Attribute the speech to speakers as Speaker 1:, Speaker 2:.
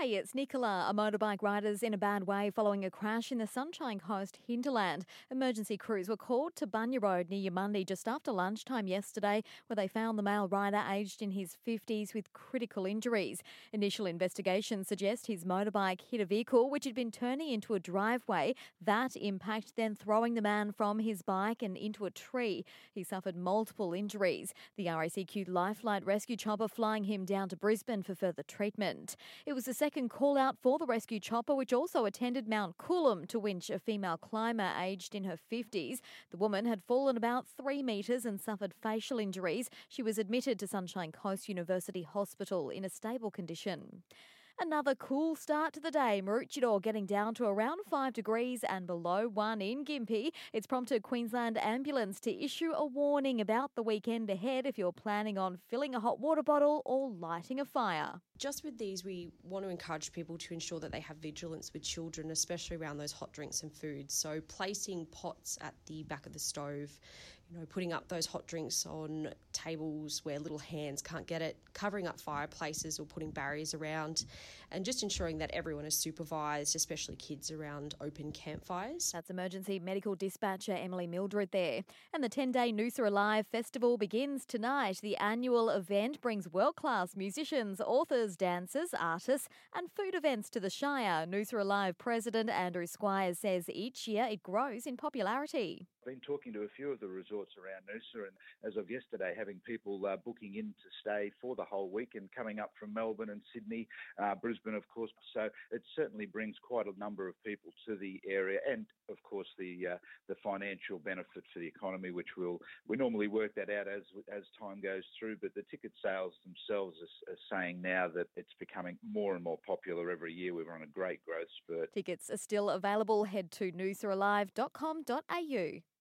Speaker 1: Hey, it's Nicola. A motorbike rider's in a bad way following a crash in the Sunshine Coast hinterland. Emergency crews were called to Bunya Road near Eumundi just after lunchtime yesterday, where they found the male rider aged in his 50s with critical injuries. Initial investigations suggest his motorbike hit a vehicle which had been turning into a driveway. That impact then throwing the man from his bike and into a tree. He suffered multiple injuries. The RACQ LifeFlight rescue chopper flying him down to Brisbane for further treatment. It was the second call out for the rescue chopper, which also attended Mount Coolum to winch a female climber aged in her 50s. The woman had fallen about three metres and suffered facial injuries. She was admitted to Sunshine Coast University Hospital in a stable condition. Another cool start to the day. Maroochydore getting down to around 5 degrees and below 1 in Gympie. It's prompted Queensland Ambulance to issue a warning about the weekend ahead if you're planning on filling a hot water bottle or lighting a fire.
Speaker 2: Just with these, we want to encourage people to ensure that they have vigilance with children, especially around those hot drinks and foods. So, placing pots at the back of the stove, you know, putting up those hot drinks on tables where little hands can't get it, covering up fireplaces or putting barriers around, and just ensuring that everyone is supervised, especially kids around open campfires.
Speaker 1: That's emergency medical dispatcher Emily Mildred there. And the 10 day Noosa Alive Festival begins tonight. The annual event brings world class musicians, authors, dancers, artists, and food events to the Shire. Noosa Alive President Andrew Squires says each year it grows in popularity
Speaker 3: been talking to a few of the resorts around Noosa, and as of yesterday, having people uh, booking in to stay for the whole week and coming up from Melbourne and Sydney, uh, Brisbane, of course. So it certainly brings quite a number of people to the area, and of course the uh, the financial benefit for the economy, which will we normally work that out as as time goes through. But the ticket sales themselves are, are saying now that it's becoming more and more popular every year. We're on a great growth spurt.
Speaker 1: Tickets are still available. Head to noosaalive.com.au.